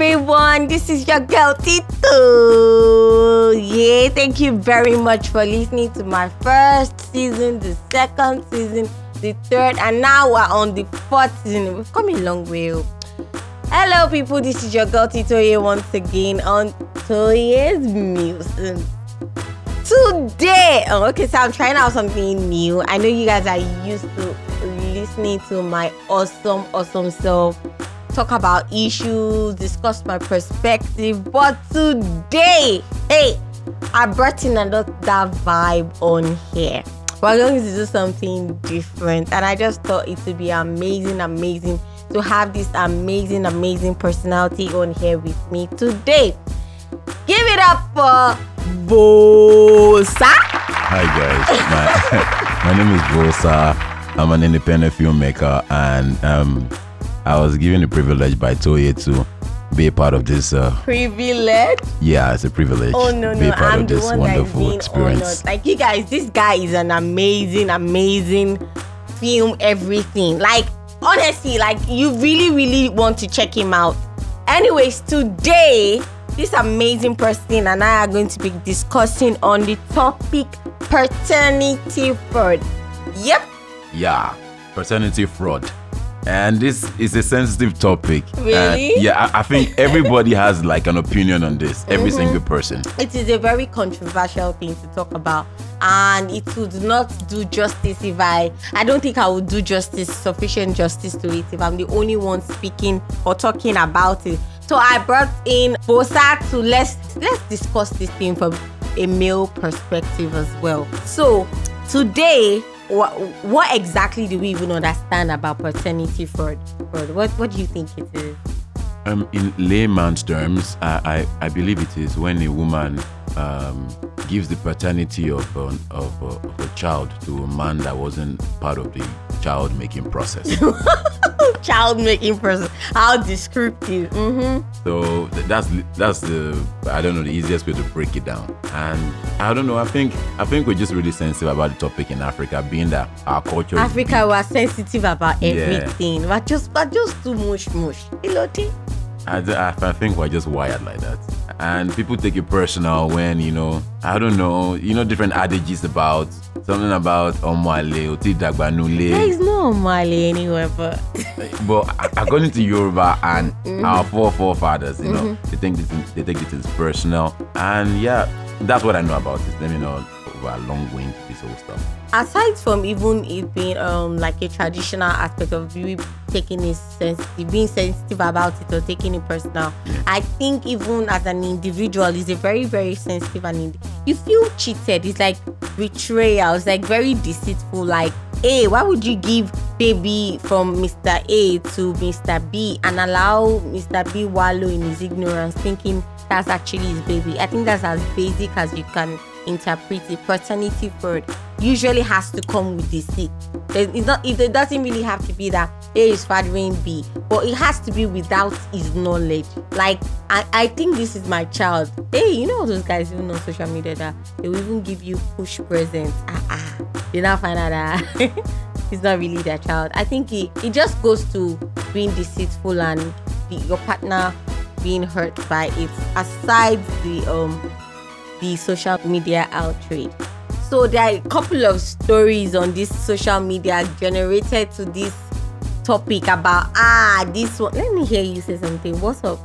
Everyone. This is your girl Tito. Yeah, thank you very much for listening to my first season, the second season, the third, and now we're on the fourth season. We've come a long way. oh. Hello, people. This is your girl Titoye once again on Toye's Music. Today, oh, okay, so I'm trying out something new. I know you guys are used to listening to my awesome, awesome self talk about issues, discuss my perspective. But today, hey, I brought in another vibe on here. We're going to do something different, and I just thought it would be amazing, amazing to have this amazing, amazing personality on here with me today. Give it up for Bosa. Hi guys, my, my name is Bosa. I'm an independent filmmaker, and um, I was given the privilege by Toye to be a part of this. Uh, Privilege. yeah, it's a privilege. Oh no, be no, part I'm of the this wonderful experience. Like you guys, this guy is an amazing, amazing film. Everything. Like honestly, like you really, really want to check him out. Anyways, today this amazing person and I are going to be discussing on the topic paternity fraud. Yep. Yeah, paternity fraud. And this is a sensitive topic. And Really? yeah, I, I think everybody has like an opinion on this. Every Mm-hmm. single person. it is a very controversial thing to talk about and it would not do justice if i i don't think i would do justice sufficient justice to it if i'm the only one speaking or talking about it so i brought in bosa to let's let's discuss this thing from a male perspective as well so today what, what exactly do we even understand about paternity fraud? Fraud? What what do you think it is? Um, in layman's terms, I, I, I believe it is when a woman um, gives the paternity of, of, a, of a child to a man that wasn't part of the child making process. child making person how descriptive mm-hmm so that's that's the I don't know the easiest way to break it down. And I don't know. I think I think we're just really sensitive about the topic in Africa, being that our culture. Africa was sensitive about Yeah. everything. We're just we're just too much mush. Ilote. I think we're just wired like that. And people take it personal when, you know, I don't know, you know, different adages about something about Omwale, Oti Dagbanule. There is no Mali anywhere, but But according to Yoruba and Mm-hmm. our four forefathers, you know, they think this, they take it as personal. And yeah, that's what I know about it. Let me know we're long way into this whole stuff. aside from even it being um like a traditional aspect of you taking it sensitive, being sensitive about it or taking it personal, I think even as an individual, it's a very very sensitive and ind- you feel cheated. It's like betrayal. It's like very deceitful. Like, hey, why would you give baby from Mr. A to Mr. B and allow Mr. B wallow in his ignorance, thinking that's actually his baby? I think that's as basic as you can interpret it. Paternity fraud usually has to come with deceit. There's, it's not, it, doesn't really have to be that A is fathering B, but it has to be without his knowledge. Like, I, I think this is my child. Hey, you know those guys even on social media that they will even give you push presents. Ah, ah. You now find out that it's not really their child. I think it, it just goes to being deceitful and the, your partner being hurt by it, aside the um the social media outrage. So there are a couple of stories on this social media generated to this topic about ah this one. Let me hear you say something. What's up?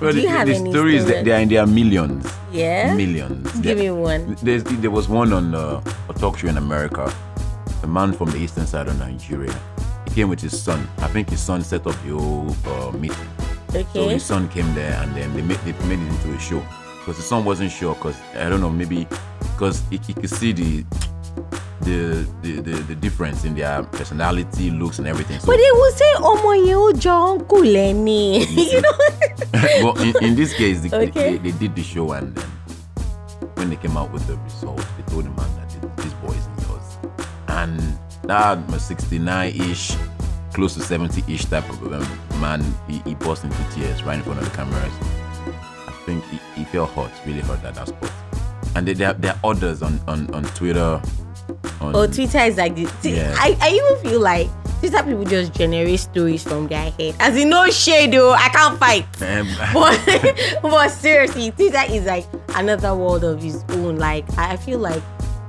Well, Do you the, have the any stories, stories? they are in their millions. Yeah. Millions. Give me one. There's, there was one on uh, a talk show in America. A man from the eastern side of Nigeria. He came with his son. I think his son set up the whole uh, meeting. So his son came there, and then they made they made it into a show. Because the son wasn't sure, because I don't know, maybe because he, he could see the the, the the the difference in their personality, looks, and everything. So But they will say ọmọ yẹn ó jọ uncle ẹni. You know. well, in, in this case, the, Okay. they, they did the show, and then when they came out with the result, they told the man that this- this boy is yours. And that 69-ish, close to 70-ish type of um, man, he, he burst into tears right in front of the cameras. I think he, he felt hurt, really hurt at that spot. And there, there, are others on, on, on Twitter. On, Oh, Twitter is like this. See, Yeah. I, I even feel like Twitter people just generate stories from their head. As in no shade though, I can't fight. But but seriously, Twitter is like another world of its own. Like I feel like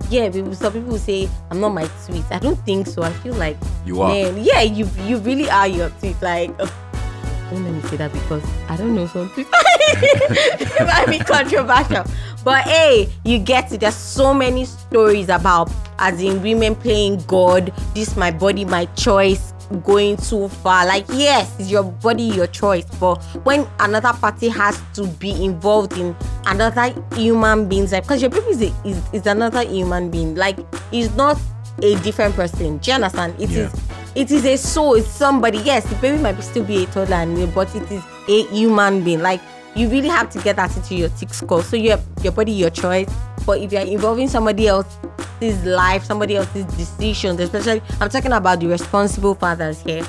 yeah, people, some people say I'm not my tweet. I don't think so. I feel like You are. Man, yeah, you you really are your tweet. Like uh, don't let me say that because I don't know some tweets. it might be controversial. But hey, you get it. There's so many stories about as in women playing God, this my body, my choice, going too far. Like, yes, it's your body, your choice. But when another party has to be involved in another human being's life, because your baby is, a, is, is another human being, like, it's not a different person. Do you understand? It is Yeah. it is a soul, it's somebody. Yes, the baby might be still be a toddler, but it is a human being. Like you really have to get that into your thick skull. So your your body, your choice. But if you're involving somebody else's life, somebody else's decisions, especially I'm talking about the responsible fathers here.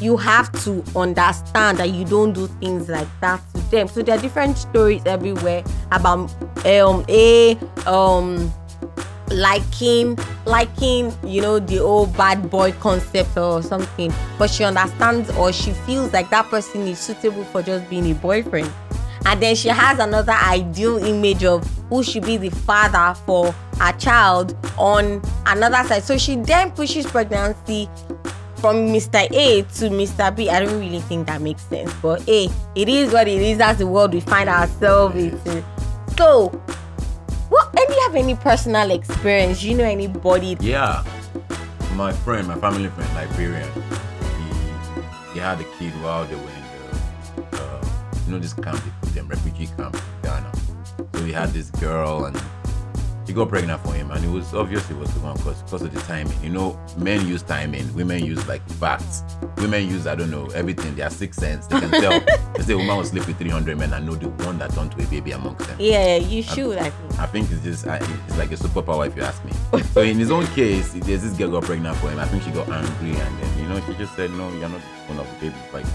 You have to understand that you don't do things like that to them. So there are different stories everywhere about um a um liking liking you know the old bad boy concept or something but she understands or she feels like that person is suitable for just being a boyfriend and then she has another ideal image of who should be the father for her child on another side so she then pushes pregnancy from Mr. A to Mr. B. I don't really think that makes sense, but hey, it is what it is. That's the world we find ourselves in. So, what? And you have any personal experience? You know anybody? Yeah, my friend, my family friend, Liberian, he, he had a kid while they were in know, this camp, they put them, refugee camp in Ghana. So he had this girl and she got pregnant for him and it was obviously was the one because because of the timing. You know, men use timing, women use like facts. Women use, I don't know, everything, their sixth sense. They can tell. they say a woman will sleep with 300 men and know the one that turned to a baby amongst them. Yeah, you should. I think. I think it's just it's like a superpower if you ask me. so in his own case, there's this girl got pregnant for him. I think she got angry and then you know she just said, "No, you're not one of the babies." Like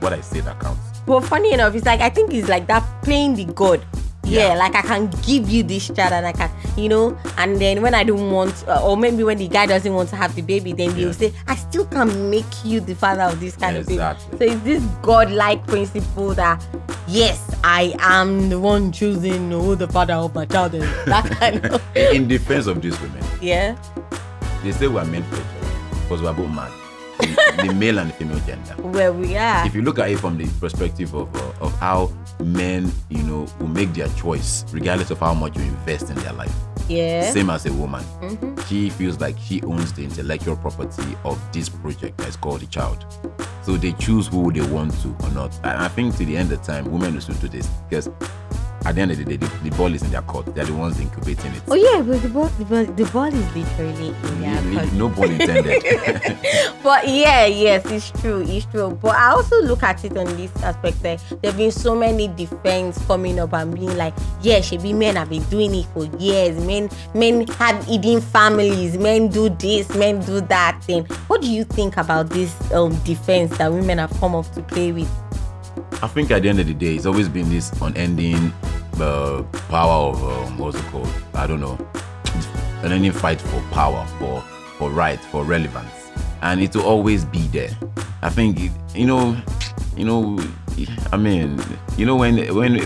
what I say that counts. But funny enough, it's like I think it's like that playing the god. Yeah. Yeah. like I can give you this child and I can, you know, and then when I don't want, uh, or maybe when the guy doesn't want to have the baby, then they'll say, I still can make you the father of this kind Exactly. of baby. So it's this godlike principle that, yes, I am the one choosing who the father of my child is. That kind of, In defense of these women, yeah. they say we're meant for each other because we're both mad. The, male and the female gender. Where we are. If you look at it from the perspective of uh, of how men, you know, will make their choice regardless of how much you invest in their life. yeah. Same as a woman. Mm-hmm. She feels like she owns the intellectual property of this project that's called the child. So they choose who they want to or not. And I think to the end of time, women will soon do this because at the end of the day, the, the ball is in their court. They're the ones incubating it. Oh yeah, but the ball, the ball, the ball is literally in their court. no ball intended. but yeah, yes, it's true, it's true. But I also look at it on this aspect that there've been so many defense coming up and being like, yeah, should be men have been doing it for years. Men, men have eating families. Men do this, men do that thing. What do you think about this um defense that women have come up to play with? I think at the end of the day, it's always been this unending uh, power of um, what's it called? I don't know. An ending fight for power, for for right, for relevance, and it will always be there. I think it, you know, you know. I mean, you know when when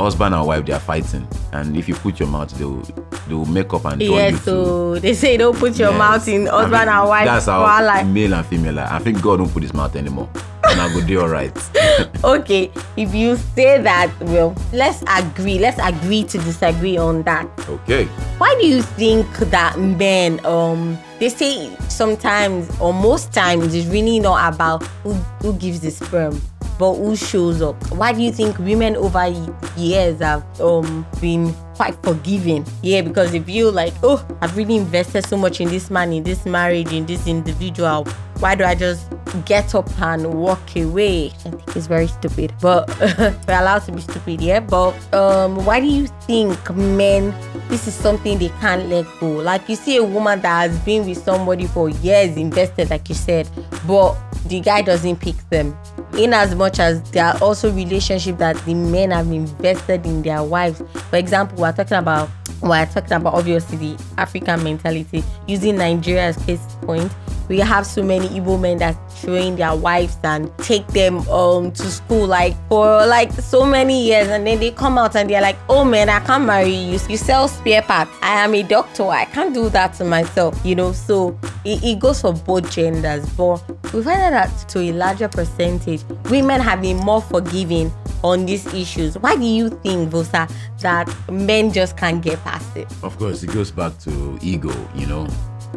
husband and wife they are fighting, and if you put your mouth, they'll they'll make up and join you Yes, to so they say don't put your Yes. mouth in I husband mean, and wife. That's how wahala. male and female are. I think God don't put his mouth anymore, and I will do all right. okay, if you say that, well, let's agree. Let's agree to disagree on that. okay. Why do you think that men, um, they say sometimes or most times it's really not about who, who gives the sperm, but who shows up? Why do you think women over years have um been quite forgiving? Yeah, because they feel like, oh, I've really invested so much in this man, in this marriage, in this individual. Why do I just get up and walk away? I think it's very stupid, but we're allowed to be stupid, yeah. But um, why do you think men? This is something they can't let go. Like you see a woman that has been with somebody for years, invested, like you said, but the guy doesn't pick them. In as much as there are also relationships that the men have invested in their wives. For example, we're talking about we're talking about obviously the African mentality using Nigeria as case point. We have so many Igbo men that train their wives and take them um to school like for like so many years and then they come out and they're like, oh man, I can't marry you. You sell spare parts. I am a doctor. I can't do that to myself, you know. So it, it goes for both genders. But we find that to a larger percentage, women have been more forgiving on these issues. Why do you think, Bosa, that men just can't get past it? Of course, it goes back to ego, you know.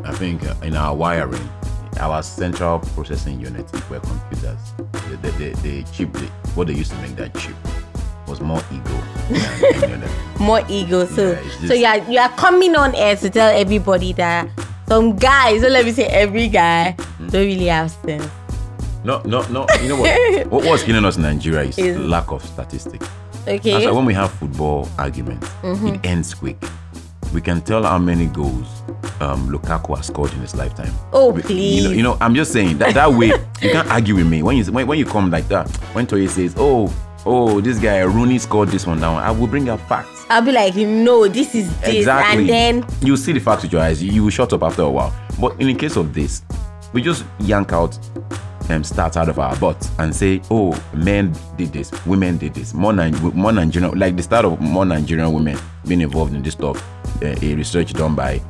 I think uh, in our wiring, our central processing unit, we're computers, the, the, the, the chip, the, what they used to make that chip was more ego. than any other. more ego. So Yeah, it's so just- you are you are coming on air to tell everybody that some guys, so let me say every guy, Hmm. don't really have sense. No, no, no. You know what? what what's killing us in Nigeria is, Is- lack of statistics. Okay. That's why when we have football arguments, Mm-hmm. it ends quick. We can tell how many goals um, Lukaku has scored in his lifetime. Oh, please. You know, you know, I'm just saying that that way you can't argue with me when you when, when you come like that. When Toye says, "Oh, oh, this guy Rooney scored this one down," I will bring up facts. I'll be like, no, this is this, Exactly. and then you see the facts with your eyes. You, will shut up after a while. But in the case of this, we just yank out um, start out of our butts and say, "Oh, men did this, women did this." More, Ni- more Nigerian, like the start of more Nigerian women being involved in this stuff. Uh, a research done by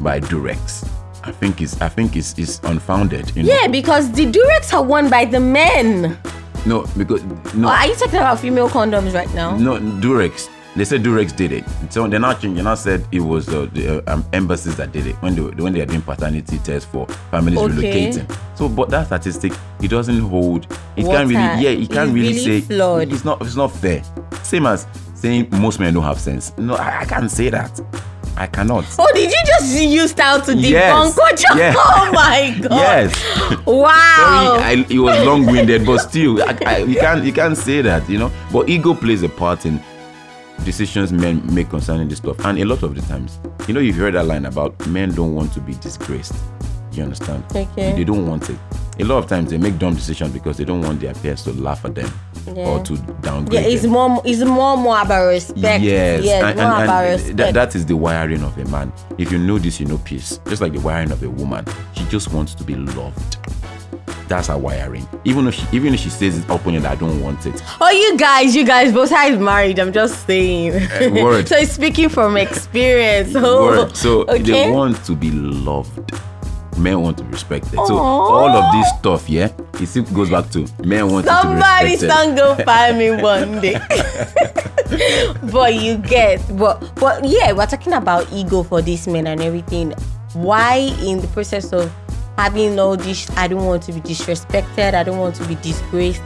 by Durex. I think is I think is is unfounded. You know? yeah, because the Durex are won by the men. No, because no. Or are you talking about female condoms right now? No, Durex. They said Durex did it. So they're not changing. Now said it was uh, the uh, um, embassies that did it when they when they are doing paternity tests for families Okay. relocating. So, but that statistic it doesn't hold. It Water. can't really. Yeah, it can't It's really, really say. flawed. It's not. It's not fair. Same as saying most men don't have sense. No, I, I can't say that. I cannot. Oh, did you just use style to debunk Yes. what you- Yes. Oh my god. Yes. Wow. Sorry, I, it was long-winded, but still, I, I, you can't you can't say that, you know. But ego plays a part in decisions men make concerning this stuff, and a lot of the times, you know, you've heard that line about men don't want to be disgraced. You understand? Okay. They don't want it. A lot of times, they make dumb decisions because they don't want their peers to laugh at them Yeah. or to downgrade yeah, it's them. more it's more more about respect. Yes, yes, and, more and- about respect. that, that is the wiring of a man. If you know this, you know peace. Just like the wiring of a woman, she just wants to be loved. That's her wiring. Even if she, even if she says it openly that I don't want it. Oh, you guys, you guys, both sides married. I'm just saying. Eh, word. so it's speaking from experience. Oh, Word. So okay. they want to be loved. Men want to be respected. So all of this stuff, yeah, it still goes back to men want to be Somebody respected. son go find me one day. but you get, but but yeah, we're talking about ego for these men and everything. Why in the process of having all this, I don't want to be disrespected. I don't want to be disgraced.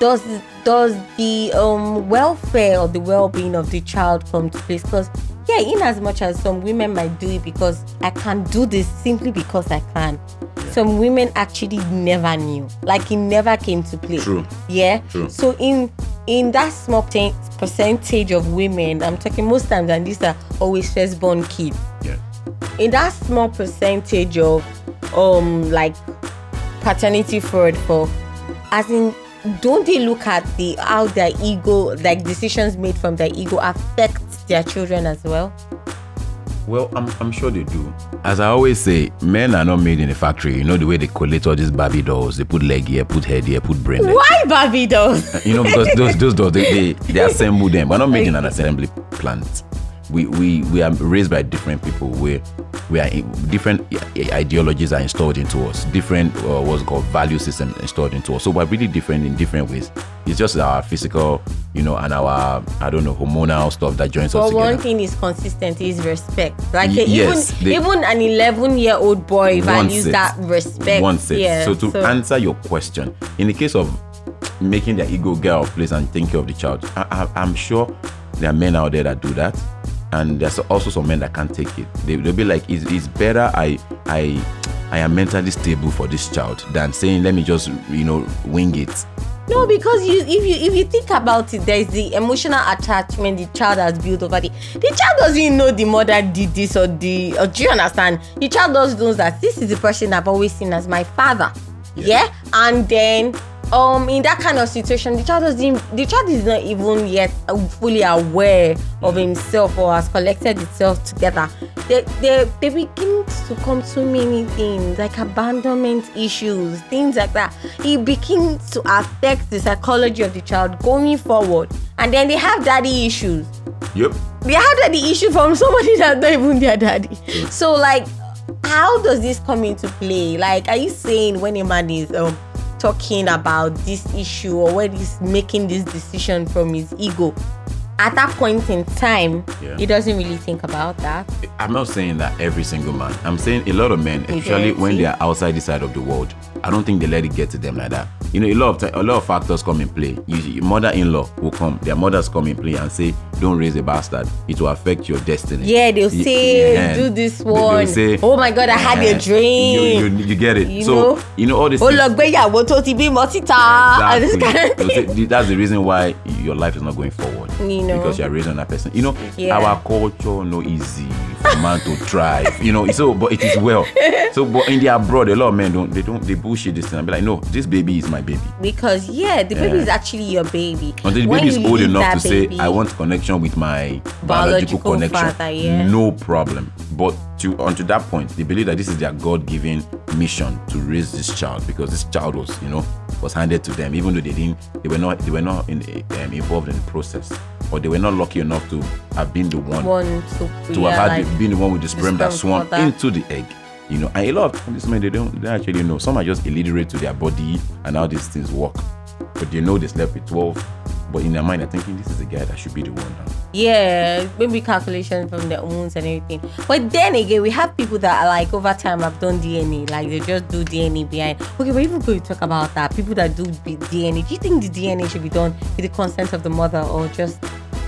Does does the um welfare or the well-being of the child come to place? Because yeah, in as much as some women might do it because I can do this simply because I can. Some women actually never knew. Like it never came to play. True. Yeah. True. So in in that small ten- percentage of women, I'm talking most times, and these are always firstborn kids. Yeah. In that small percentage of um like paternity fraud for, as in, don't they look at the how their ego, like decisions made from their ego, affect their children as well? Well, I'm, I'm sure they do. As I always say, men are not made in a factory. You know the way they collate all these Barbie dolls. They put leg here, put head here, put brain there. Why Barbie dolls? You know, because those those dolls they, they, they assemble them. We're not made in an assembly plant. We, we we are raised by different people. We we are in, different ideologies are installed into us. Different uh, what's called value system installed into us. So we're really different in different ways. It's just our physical, you know, and our I don't know hormonal stuff that joins us But together. one thing is consistent is respect. Like Y- yes, even they- even an 11 year old boy values it. that respect. wants it. Yeah, so to answer your question, in the case of making their ego get out of place and care of the child, I, I, I'm sure there are men out there that do that, and there's also some men that can't take it. They, they'll be like, it's, it's better I I I am mentally stable for this child than saying let me just you know wing it. No, because you if you if you think about it, there's the emotional attachment the child has built over the the child doesn't know the mother did this or the or do you understand? The child just knows that this is the person I've always seen as my father. Yeah. And then um in that kind of situation the child doesn't the child is not even yet fully aware of himself or has collected itself together they they, they begin to come to many things like abandonment issues, things like that. It begins to affect the psychology of the child going forward. And then they have daddy issues. Yep. They have daddy issue from somebody that's not even their daddy. So like how does this come into play? Like are you saying when a man is um talking about this issue or when he's making this decision from his ego, at that point in time, Yeah. he doesn't really think about that. I'm not saying that every single man. I'm saying a lot of men, especially when they are outside the side of the world, I don't think they let it get to them like that. You know, a lot of a lot of factors come in play. You, your mother-in-law will come, their mothers come in play and say, "Don't raise a bastard. It will affect your destiny." Yeah, they'll say, yeah. do this one. say, oh my god, I had "Eh, a dream. You, you, you get it. You so know? you know all this. Oh, lọ gbéyàwó tó ti bímọ síta and this kind of thing. That's the reason why your life is not going forward. You know. Because you're raising that person. You know, Yeah. our culture no easy for man to thrive. You know, so but it is well. So but in the abroad, a lot of men don't they don't they bullshit this thing and be like, no, this baby is my baby. Because yeah, the baby is actually your baby. Until the baby is old enough to baby- say, I want connection with my biological, Biological connection. father, yeah. No problem. But to until that point, they believe that this is their God-given mission to raise this child because this child was, you know, was handed to them, even though they didn't, they were not, they were not in, um, involved in the process, or they were not lucky enough to have been the one one to, to yeah, have had like, the, been the one with the sperm that swam that. into the egg. You know, and a lot of these men they don't they actually know. Some are just illiterate to their body and how these things work. But they know they slept with 12. But in their mind, they're thinking this is the guy that should be the one now. yeah, maybe calculation from their wounds and everything. But then again, we have people that are like over time have done DNA, like they just do DNA behind. Okay, but even going to talk about that, people that do DNA, do you think the DNA should be done with the consent of the mother or just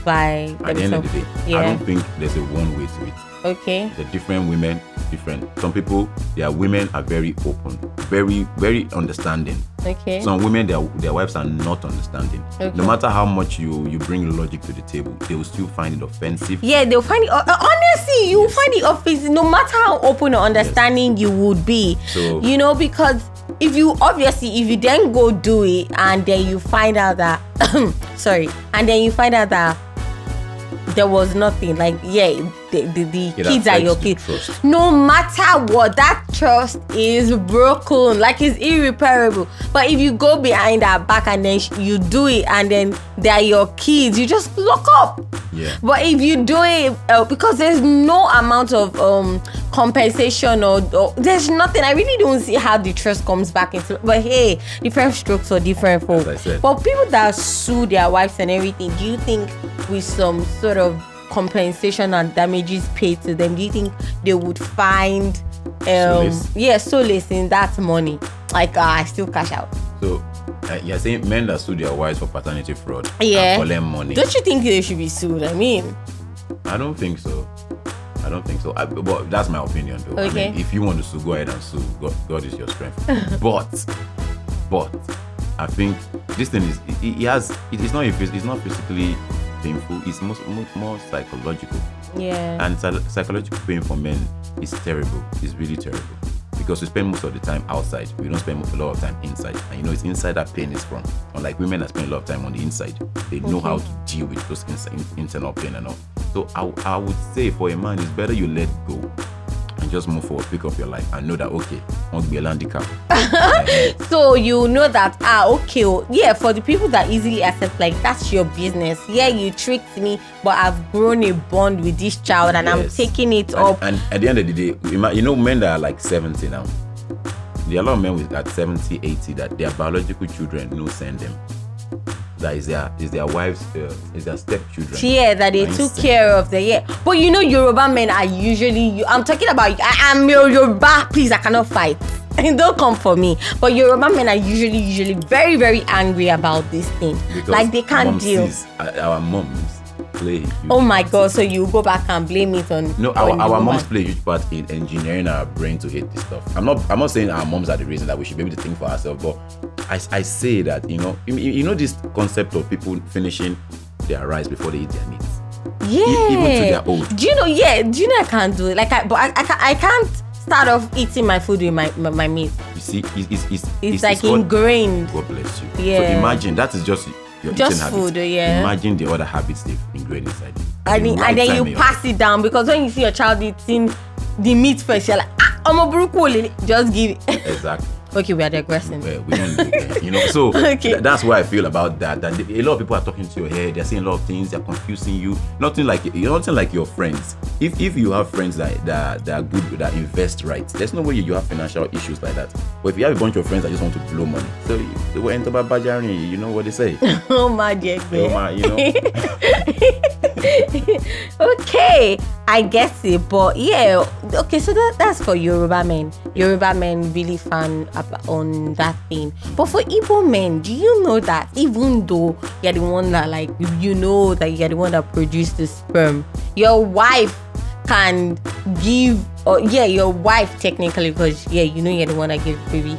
by At the end of the day, yeah. I don't think there's a one way to it. Okay. The different women, different. Some people, their women are very open, very, very understanding. Okay. Some women, their their wives are not understanding. Okay. No matter how much you you bring logic to the table, they will still find it offensive. Yeah, they'll find it. Uh, uh, honestly, you will find it offensive no matter how open or understanding you would be. So- you know, because if you obviously, if you then go do it and then you find out that, sorry, and then you find out that there was nothing, like, yeah, the, the, the kids are your kids. trust. No matter what, that trust is broken, like it's irreparable. But if you go behind our back and then sh- you do it and then they're your kids, you just lock up. Yeah. But if you do it uh, because there's no amount of um compensation or, or there's nothing, I really don't see how the trust comes back into. But hey, different strokes for different folks. But people that sue their wives and everything, do you think with some sort of compensation and damages paid to them, do you think they would find um Solace. yeah solace in that money? Like ah, I still cash out. So uh, you're saying men that sue their wives for paternity fraud Yeah. and collect money. Don't you think they should be sued? I mean, I don't think so. I don't think so. I, but that's my opinion, though. Okay. I mean, if you want to sue, go ahead and sue. God, God is your strength. but, but, I think this thing is. It, it has. It is not a, it's not physically painful. It's most, more, more psychological. yeah. And psychological pain for men is terrible. It's really terrible because we spend most of the time outside. We don't spend a lot of time inside. And you know, it's inside that pain is from. Unlike women that spend a lot of time on the inside, they know how to deal with those internal pain and all. So I, I would say for a man, it's better you let go and just move forward, pick up your life, and know that okay, won't be a handicap. So you know that ah okay oh, yeah for the people that easily accept like that's your business yeah you tricked me but I've grown a bond with this child and I'm taking it and, up and at the end of the day, you you know, men that are like 70 now, there are a lot of men with at 70, 80 that their biological children no send them. That is their is their wives, uh, is their stepchildren. yeah that they took care of the yeah but you know Yoruba men are usually I'm talking about I, I'm your Yoruba please I cannot fight don't come for me but Yoruba men are usually usually very very angry about this thing Because like they can't deal sees, uh, our moms play. huge oh my part. god so you go back and blame it on No, our, the our moms play a huge part in engineering our brain to hate this stuff. I'm not I'm not saying our moms are the reason that we should be able to think for ourselves, but I, I say that you know you, you know this concept of people finishing their rice before they eat their meat. yeah even to their old. do you know yeah do you know i can't do it like i but i, I, can't, I can't start off eating my food with my my, my meat You see, it's it's, it's, it's, like called- ingrained God bless you. Yeah. So imagine that is just your Just eating habits. food, yeah. Imagine the other habits they've ingrained inside you. and, The right and then you pass it down because when you see your child eating the meat first. You're like, ah, I'm a broccoli. Just give it. exactly. Okay, we are digressing. Well, we don't you know. So Okay. th- that's why I feel about that. That a lot of people are talking to your head. They're saying a lot of things. They're confusing you. Nothing like you' nothing like your friends. If if you have friends that that, that are good that invest right, there's no way you have financial issues like that. But if you have a bunch of friends that just want to blow money, so you- they will enter by Bajari. You know what they say. oh my dear. Oh my, you know. okay, I guess it, but yeah, okay. So that, that's for Yoruba men. Yoruba men really fan up on that thing. But for Igbo men, do you know that even though you're the one that like you know that you're the one that produced the sperm, your wife can give or yeah, your wife technically because yeah, you know you're the one that gives baby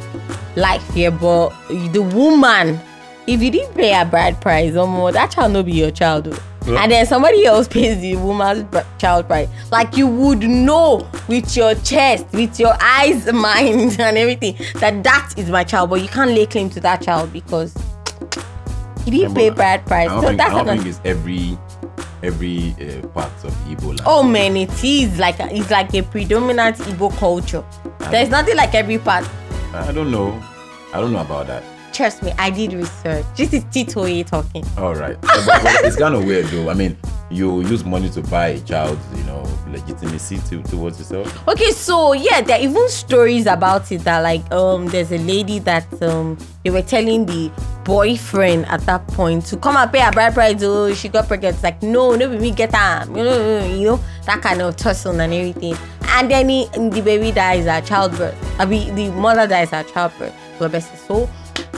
life here, but the woman if you didn't pay a bride price or more, that child no be your child. Yeah. And then somebody else pays the woman's child price. Like you would know with your chest, with your eyes, mind, and everything that that is my child. But you can't lay claim to that child because you didn't pay bride I price. don't, So think, that's I don't think it's every every uh, part of Igbo. Oh man, it is like it's like a predominant Igbo culture. There's nothing like every part. I don't know. I don't know about that. Trust me, I did research. This is Tito A talking. All right, but, but it's kind of weird though. I mean, you use money to buy a child's, you know, legitimacy to, towards yourself. Okay, so yeah, there are even stories about it that like um there's a lady that um they were telling the boyfriend at that point to come and pay her bride price. Oh, she got pregnant. It's like no, no, we get her. You know, you know that kind of tussle and everything. And then he, the baby dies at childbirth. I mean, the mother dies at childbirth. God bless his soul.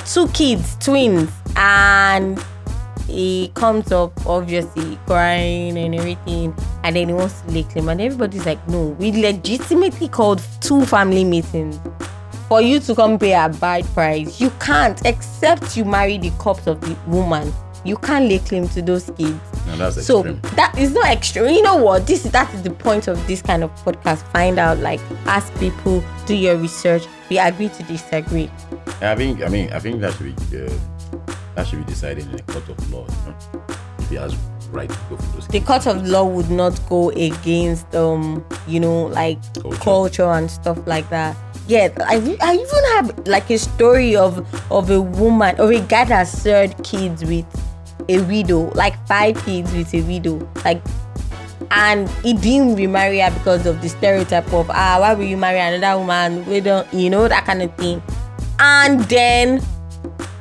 Two kids, twins, and he comes up obviously crying and everything. And then he wants to lay claim and everybody's like no we legitimately called two family meetings for you to come pay a bride price. You can't except you marry the corpse of the woman. You can't lay claim to those kids. That's so extreme. that is not extra you know what? This that is the point of this kind of podcast. Find out like ask people do your research. We agree to disagree I think I mean I think that should be uh, that should be decided in a court of law. You know? If he has right to go for those the court of law would not go against um you know like Culture. culture, and stuff like that yeah I, I even have like a story of of a woman of a guy that served kids with a widow like five kids with a widow like and he didn't remarry her because of the stereotype of ah why will you marry another woman we don't you know that kind of thing and then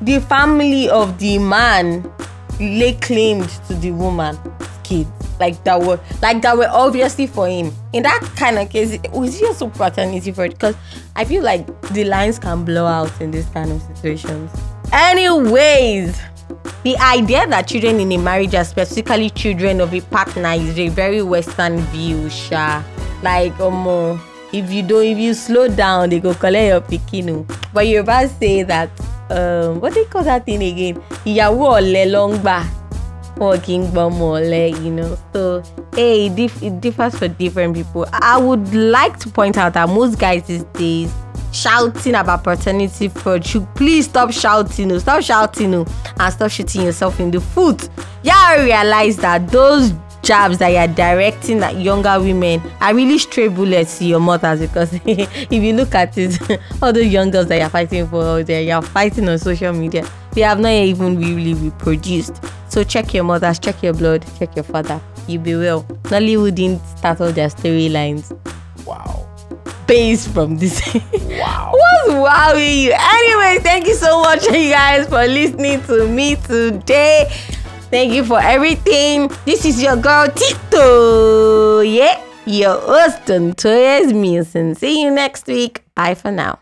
the family of the man lay claimed to the woman kids like that were like that were obviously for him. In that kind of case was just so paternity for it because i feel like the lines can blow out in this kind of situations. Anyways the idea that children in a marriage are specifically children of a partner is a very western view sha. Like omo if you don't if you slow down they go collect your pikin o. But yoruba say that um, what they call that thing again? Ìyàwó ọ̀lẹ ló ń gbà. Wọn kì í gbọmọ ọ̀lẹ you know. So hey it, dif- it differs for different people. I would like to point out that most guys these days shouting about paternity fraud. Should please stop shouting oh, stop shouting oh, and stop shooting yourself in the foot. Y'all realize that those jabs that you're directing at younger women are really stray bullets to your mothers because if you look at it all the young girls that you're fighting for out there you're fighting on social media they have not even really reproduced so check your mothers check your blood check your father you be well nollywood didn't start all their storylines Wow. based from this Wow. What's wowing you? Anyway, thank you so much, you guys, for listening to me today. Thank you for everything. This is your girl Tito. Yeah, your host, Antoyes Milson. See you next week. Bye for now.